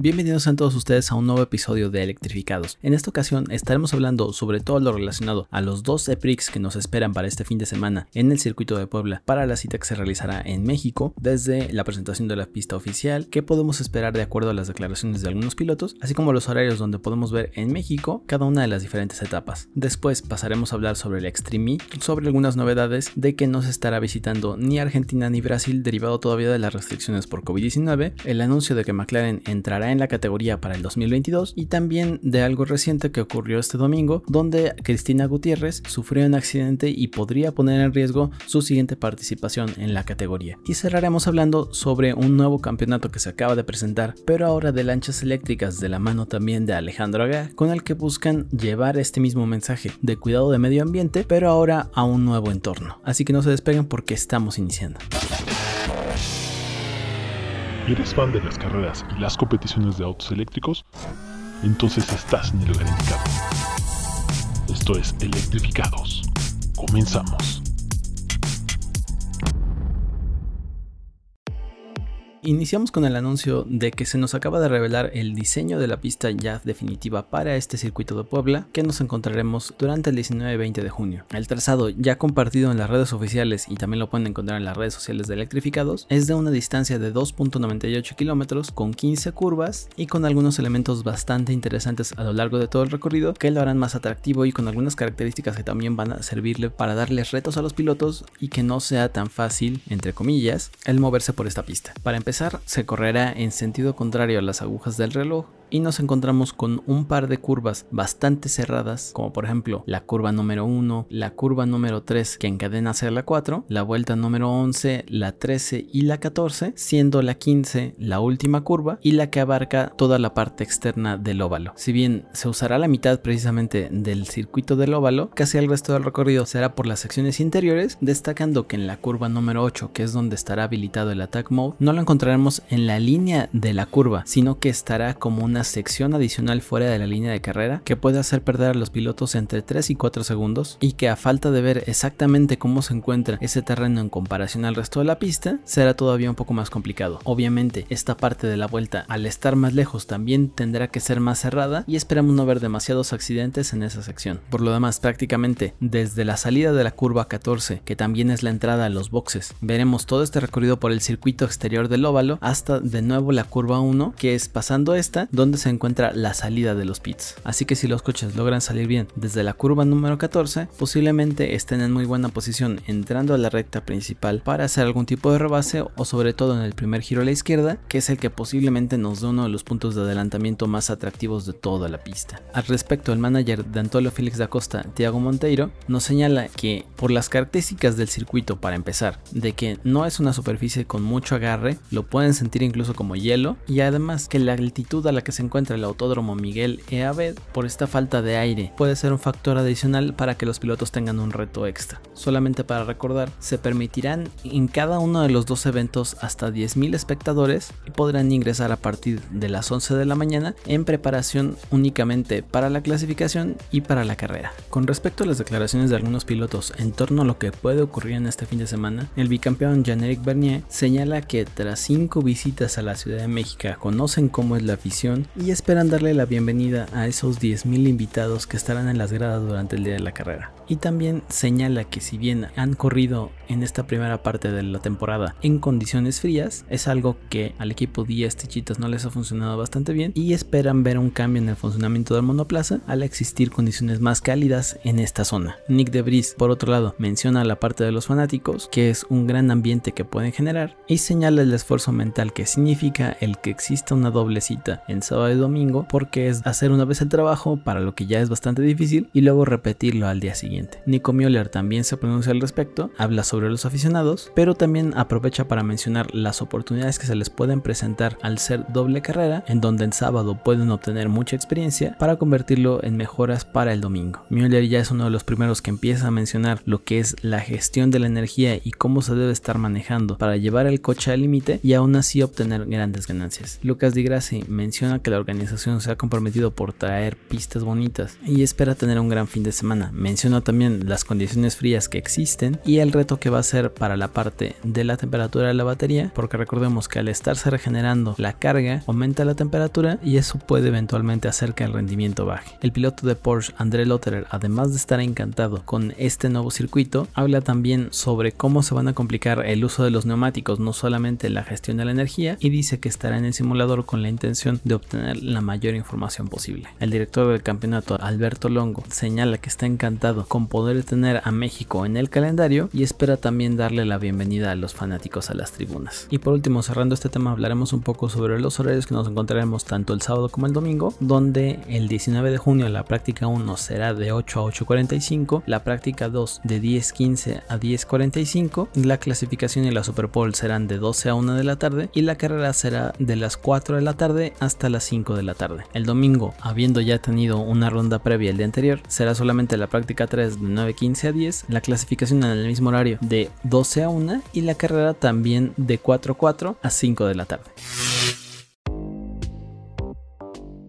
Bienvenidos a todos ustedes a un nuevo episodio de Electrificados. En esta ocasión estaremos hablando sobre todo lo relacionado a los dos EPRIX que nos esperan para este fin de semana en el circuito de Puebla para la cita que se realizará en México, desde la presentación de la pista oficial, qué podemos esperar de acuerdo a las declaraciones de algunos pilotos, así como los horarios donde podemos ver en México cada una de las diferentes etapas. Después pasaremos a hablar sobre el Extreme sobre algunas novedades de que no se estará visitando ni Argentina ni Brasil derivado todavía de las restricciones por COVID-19, el anuncio de que McLaren entrará en la categoría para el 2022 y también de algo reciente que ocurrió este domingo donde Cristina Gutiérrez sufrió un accidente y podría poner en riesgo su siguiente participación en la categoría. Y cerraremos hablando sobre un nuevo campeonato que se acaba de presentar, pero ahora de lanchas eléctricas de la mano también de Alejandro Agá, con el que buscan llevar este mismo mensaje de cuidado de medio ambiente, pero ahora a un nuevo entorno. Así que no se despeguen porque estamos iniciando. ¿Eres fan de las carreras y las competiciones de autos eléctricos? Entonces estás en el lugar indicado. Esto es Electrificados. Comenzamos. Iniciamos con el anuncio de que se nos acaba de revelar el diseño de la pista ya definitiva para este circuito de Puebla que nos encontraremos durante el 19 y 20 de junio. El trazado ya compartido en las redes oficiales y también lo pueden encontrar en las redes sociales de Electrificados es de una distancia de 2.98 kilómetros con 15 curvas y con algunos elementos bastante interesantes a lo largo de todo el recorrido que lo harán más atractivo y con algunas características que también van a servirle para darles retos a los pilotos y que no sea tan fácil, entre comillas, el moverse por esta pista. Para empezar, se correrá en sentido contrario a las agujas del reloj y nos encontramos con un par de curvas bastante cerradas, como por ejemplo la curva número 1, la curva número 3 que encadena hacia la 4, la vuelta número 11, la 13 y la 14, siendo la 15 la última curva y la que abarca toda la parte externa del óvalo. Si bien se usará la mitad precisamente del circuito del óvalo, casi el resto del recorrido será por las secciones interiores, destacando que en la curva número 8, que es donde estará habilitado el attack mode, no lo encontraremos en la línea de la curva, sino que estará como una sección adicional fuera de la línea de carrera que puede hacer perder a los pilotos entre 3 y 4 segundos y que a falta de ver exactamente cómo se encuentra ese terreno en comparación al resto de la pista será todavía un poco más complicado. Obviamente esta parte de la vuelta al estar más lejos también tendrá que ser más cerrada y esperamos no ver demasiados accidentes en esa sección. Por lo demás prácticamente desde la salida de la curva 14 que también es la entrada a los boxes veremos todo este recorrido por el circuito exterior del óvalo hasta de nuevo la curva 1 que es pasando esta donde se encuentra la salida de los pits. Así que si los coches logran salir bien desde la curva número 14, posiblemente estén en muy buena posición entrando a la recta principal para hacer algún tipo de rebase o sobre todo en el primer giro a la izquierda, que es el que posiblemente nos dé uno de los puntos de adelantamiento más atractivos de toda la pista. Al respecto, el manager de Antonio Félix da Costa, Tiago Monteiro, nos señala que por las características del circuito para empezar, de que no es una superficie con mucho agarre, lo pueden sentir incluso como hielo y además que la altitud a la que se encuentra el autódromo Miguel E. Abed por esta falta de aire puede ser un factor adicional para que los pilotos tengan un reto extra. Solamente para recordar, se permitirán en cada uno de los dos eventos hasta 10.000 espectadores y podrán ingresar a partir de las 11 de la mañana en preparación únicamente para la clasificación y para la carrera. Con respecto a las declaraciones de algunos pilotos en torno a lo que puede ocurrir en este fin de semana, el bicampeón Jean-Éric Bernier señala que tras cinco visitas a la Ciudad de México conocen cómo es la afición y esperan darle la bienvenida a esos 10.000 invitados que estarán en las gradas durante el día de la carrera. Y también señala que si bien han corrido en esta primera parte de la temporada en condiciones frías, es algo que al equipo 10 Tichitas no les ha funcionado bastante bien y esperan ver un cambio en el funcionamiento del monoplaza al existir condiciones más cálidas en esta zona. Nick Debris, por otro lado, menciona la parte de los fanáticos, que es un gran ambiente que pueden generar, y señala el esfuerzo mental que significa el que exista una doble cita en sábado y domingo, porque es hacer una vez el trabajo para lo que ya es bastante difícil y luego repetirlo al día siguiente. Nico Müller también se pronuncia al respecto, habla sobre los aficionados, pero también aprovecha para mencionar las oportunidades que se les pueden presentar al ser doble carrera, en donde en sábado pueden obtener mucha experiencia para convertirlo en mejoras para el domingo. Müller ya es uno de los primeros que empieza a mencionar lo que es la gestión de la energía y cómo se debe estar manejando para llevar el coche al límite y aún así obtener grandes ganancias. Lucas Di Grassi menciona que la organización se ha comprometido por traer pistas bonitas y espera tener un gran fin de semana. Menciona también las condiciones frías que existen y el reto que va a ser para la parte de la temperatura de la batería, porque recordemos que al estarse regenerando la carga aumenta la temperatura y eso puede eventualmente hacer que el rendimiento baje. El piloto de Porsche, André Lotterer, además de estar encantado con este nuevo circuito, habla también sobre cómo se van a complicar el uso de los neumáticos, no solamente la gestión de la energía, y dice que estará en el simulador con la intención de obtener la mayor información posible. El director del campeonato, Alberto Longo, señala que está encantado con poder tener a México en el calendario y espera también darle la bienvenida a los fanáticos a las tribunas. Y por último, cerrando este tema, hablaremos un poco sobre los horarios que nos encontraremos tanto el sábado como el domingo, donde el 19 de junio la práctica 1 será de 8 a 8.45, la práctica 2 de 10.15 a 10.45, la clasificación y la Super Bowl serán de 12 a 1 de la tarde y la carrera será de las 4 de la tarde hasta las 5 de la tarde. El domingo, habiendo ya tenido una ronda previa el día anterior, será solamente la práctica 3 de 9.15 a 10, la clasificación en el mismo horario de 12 a 1 y la carrera también de 4.4 a 5 de la tarde.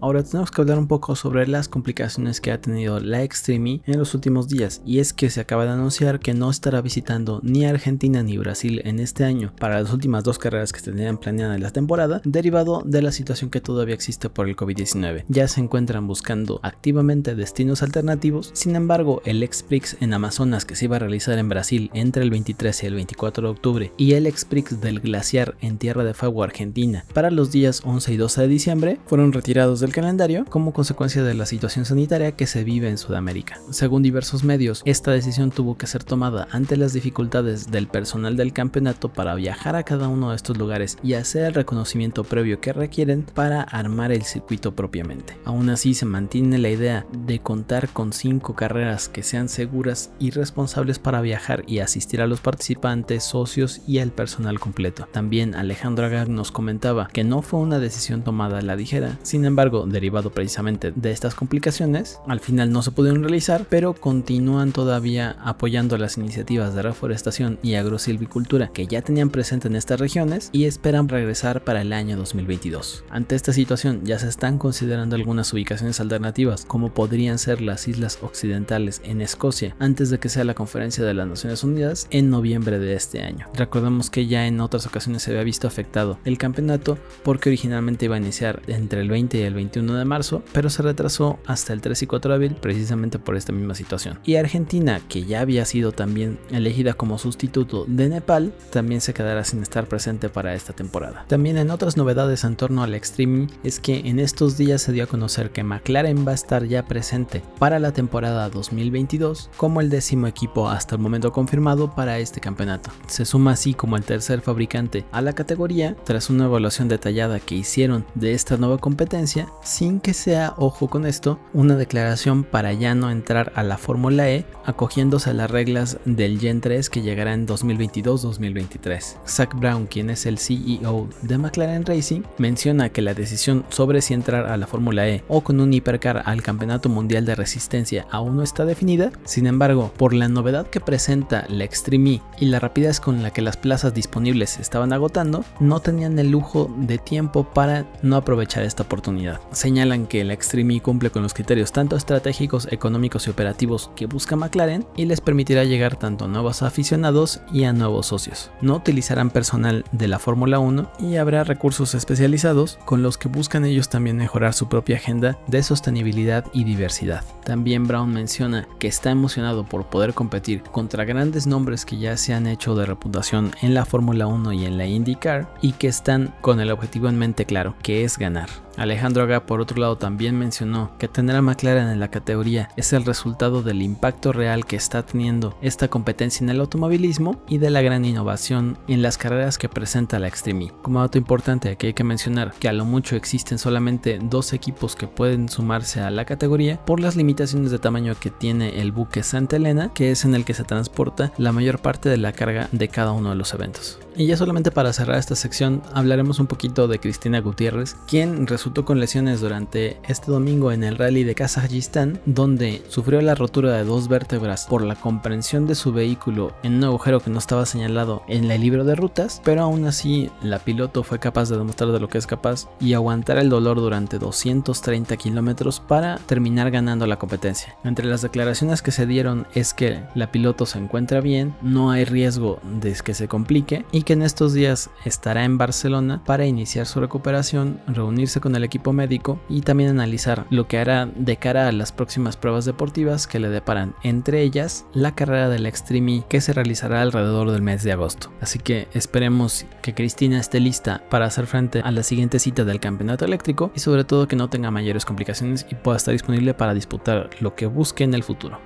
Ahora tenemos que hablar un poco sobre las complicaciones que ha tenido la Extreme en los últimos días y es que se acaba de anunciar que no estará visitando ni Argentina ni Brasil en este año para las últimas dos carreras que tenían planeadas en la temporada derivado de la situación que todavía existe por el COVID-19. Ya se encuentran buscando activamente destinos alternativos, sin embargo el Exprix en Amazonas que se iba a realizar en Brasil entre el 23 y el 24 de octubre y el Exprix del Glaciar en Tierra de Fuego Argentina para los días 11 y 12 de diciembre fueron retirados del calendario como consecuencia de la situación sanitaria que se vive en Sudamérica. Según diversos medios, esta decisión tuvo que ser tomada ante las dificultades del personal del campeonato para viajar a cada uno de estos lugares y hacer el reconocimiento previo que requieren para armar el circuito propiamente. Aún así se mantiene la idea de contar con cinco carreras que sean seguras y responsables para viajar y asistir a los participantes, socios y al personal completo. También Alejandro Agag nos comentaba que no fue una decisión tomada a la ligera, sin embargo derivado precisamente de estas complicaciones, al final no se pudieron realizar, pero continúan todavía apoyando las iniciativas de reforestación y agrosilvicultura que ya tenían presente en estas regiones y esperan regresar para el año 2022. Ante esta situación ya se están considerando algunas ubicaciones alternativas como podrían ser las islas occidentales en Escocia antes de que sea la conferencia de las Naciones Unidas en noviembre de este año. Recordemos que ya en otras ocasiones se había visto afectado el campeonato porque originalmente iba a iniciar entre el 20 y el 21 de marzo, pero se retrasó hasta el 3 y 4 de abril precisamente por esta misma situación. Y Argentina, que ya había sido también elegida como sustituto de Nepal, también se quedará sin estar presente para esta temporada. También en otras novedades en torno al Extreme es que en estos días se dio a conocer que McLaren va a estar ya presente para la temporada 2022 como el décimo equipo hasta el momento confirmado para este campeonato. Se suma así como el tercer fabricante a la categoría tras una evaluación detallada que hicieron de esta nueva competencia sin que sea, ojo con esto, una declaración para ya no entrar a la Fórmula E, acogiéndose a las reglas del Gen 3 que llegará en 2022-2023. Zach Brown, quien es el CEO de McLaren Racing, menciona que la decisión sobre si entrar a la Fórmula E o con un hipercar al Campeonato Mundial de Resistencia aún no está definida, sin embargo, por la novedad que presenta la Extreme E y la rapidez con la que las plazas disponibles se estaban agotando, no tenían el lujo de tiempo para no aprovechar esta oportunidad señalan que la Extreme cumple con los criterios tanto estratégicos, económicos y operativos que busca McLaren y les permitirá llegar tanto a nuevos aficionados y a nuevos socios. No utilizarán personal de la Fórmula 1 y habrá recursos especializados con los que buscan ellos también mejorar su propia agenda de sostenibilidad y diversidad. También Brown menciona que está emocionado por poder competir contra grandes nombres que ya se han hecho de reputación en la Fórmula 1 y en la IndyCar y que están con el objetivo en mente claro, que es ganar. Alejandro Aga por otro lado también mencionó que tener a McLaren en la categoría es el resultado del impacto real que está teniendo esta competencia en el automovilismo y de la gran innovación en las carreras que presenta la Extreme. Como dato importante aquí hay que mencionar que a lo mucho existen solamente dos equipos que pueden sumarse a la categoría por las limitaciones de tamaño que tiene el buque Santa Elena que es en el que se transporta la mayor parte de la carga de cada uno de los eventos. Y ya solamente para cerrar esta sección hablaremos un poquito de Cristina Gutiérrez, quien resultó con lesiones durante este domingo en el rally de Kazajistán, donde sufrió la rotura de dos vértebras por la comprensión de su vehículo en un agujero que no estaba señalado en el libro de rutas, pero aún así la piloto fue capaz de demostrar de lo que es capaz y aguantar el dolor durante 230 kilómetros para terminar ganando la competencia. Entre las declaraciones que se dieron es que la piloto se encuentra bien, no hay riesgo de que se complique y que en estos días estará en Barcelona para iniciar su recuperación, reunirse con el equipo médico y también analizar lo que hará de cara a las próximas pruebas deportivas que le deparan, entre ellas la carrera del Extreme que se realizará alrededor del mes de agosto. Así que esperemos que Cristina esté lista para hacer frente a la siguiente cita del campeonato eléctrico y sobre todo que no tenga mayores complicaciones y pueda estar disponible para disputar lo que busque en el futuro.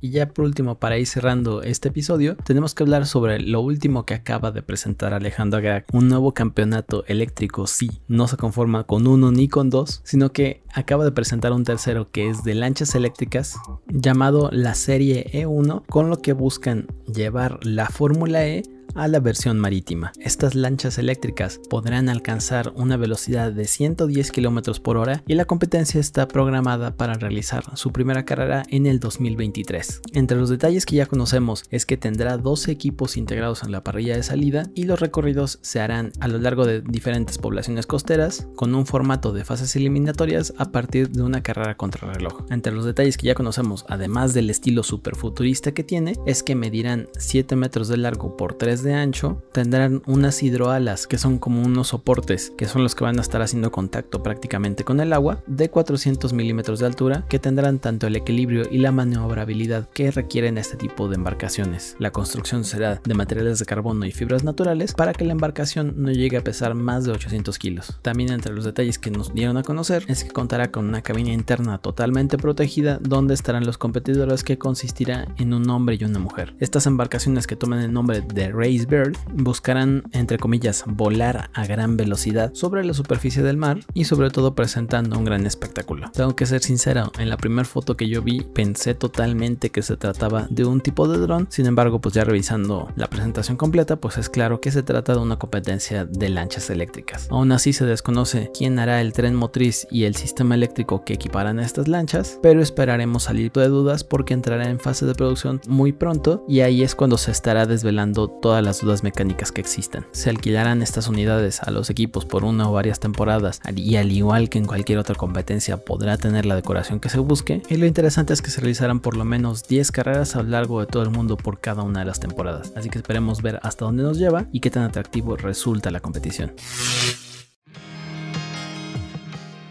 Y ya por último, para ir cerrando este episodio, tenemos que hablar sobre lo último que acaba de presentar Alejandro Agag, un nuevo campeonato eléctrico, sí, no se conforma con uno ni con dos, sino que acaba de presentar un tercero que es de lanchas eléctricas, llamado la serie E1, con lo que buscan llevar la Fórmula E a la versión marítima. Estas lanchas eléctricas podrán alcanzar una velocidad de 110 km por hora y la competencia está programada para realizar su primera carrera en el 2023. Entre los detalles que ya conocemos es que tendrá 12 equipos integrados en la parrilla de salida y los recorridos se harán a lo largo de diferentes poblaciones costeras con un formato de fases eliminatorias a partir de una carrera contra reloj. Entre los detalles que ya conocemos, además del estilo superfuturista que tiene, es que medirán 7 metros de largo por 3 de ancho, tendrán unas hidroalas que son como unos soportes que son los que van a estar haciendo contacto prácticamente con el agua de 400 milímetros de altura que tendrán tanto el equilibrio y la maniobrabilidad que requieren este tipo de embarcaciones. La construcción será de materiales de carbono y fibras naturales para que la embarcación no llegue a pesar más de 800 kilos. También entre los detalles que nos dieron a conocer es que contará con una cabina interna totalmente protegida donde estarán los competidores que consistirá en un hombre y una mujer. Estas embarcaciones que toman el nombre de Bird buscarán, entre comillas, volar a gran velocidad sobre la superficie del mar y sobre todo presentando un gran espectáculo. Tengo que ser sincero, en la primera foto que yo vi pensé totalmente que se trataba de un tipo de dron, sin embargo pues ya revisando la presentación completa pues es claro que se trata de una competencia de lanchas eléctricas. Aún así se desconoce quién hará el tren motriz y el sistema eléctrico que equiparán estas lanchas, pero esperaremos salir de dudas porque entrará en fase de producción muy pronto y ahí es cuando se estará desvelando toda las dudas mecánicas que existan. Se alquilarán estas unidades a los equipos por una o varias temporadas y al igual que en cualquier otra competencia podrá tener la decoración que se busque. Y lo interesante es que se realizarán por lo menos 10 carreras a lo largo de todo el mundo por cada una de las temporadas. Así que esperemos ver hasta dónde nos lleva y qué tan atractivo resulta la competición.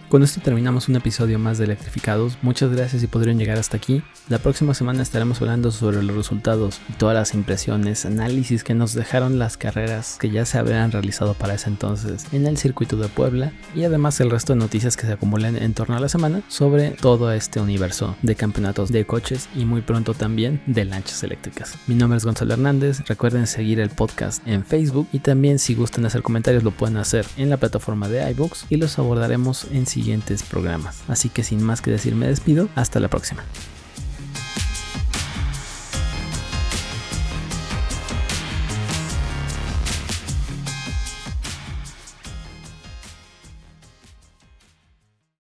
Con esto terminamos un episodio más de Electrificados. Muchas gracias y podrían llegar hasta aquí. La próxima semana estaremos hablando sobre los resultados y todas las impresiones, análisis que nos dejaron las carreras que ya se habrían realizado para ese entonces en el circuito de Puebla y además el resto de noticias que se acumulan en torno a la semana sobre todo este universo de campeonatos de coches y muy pronto también de lanchas eléctricas. Mi nombre es Gonzalo Hernández. Recuerden seguir el podcast en Facebook y también si gustan hacer comentarios lo pueden hacer en la plataforma de iBooks y los abordaremos en siguientes programas. Así que sin más que decir me despido, hasta la próxima.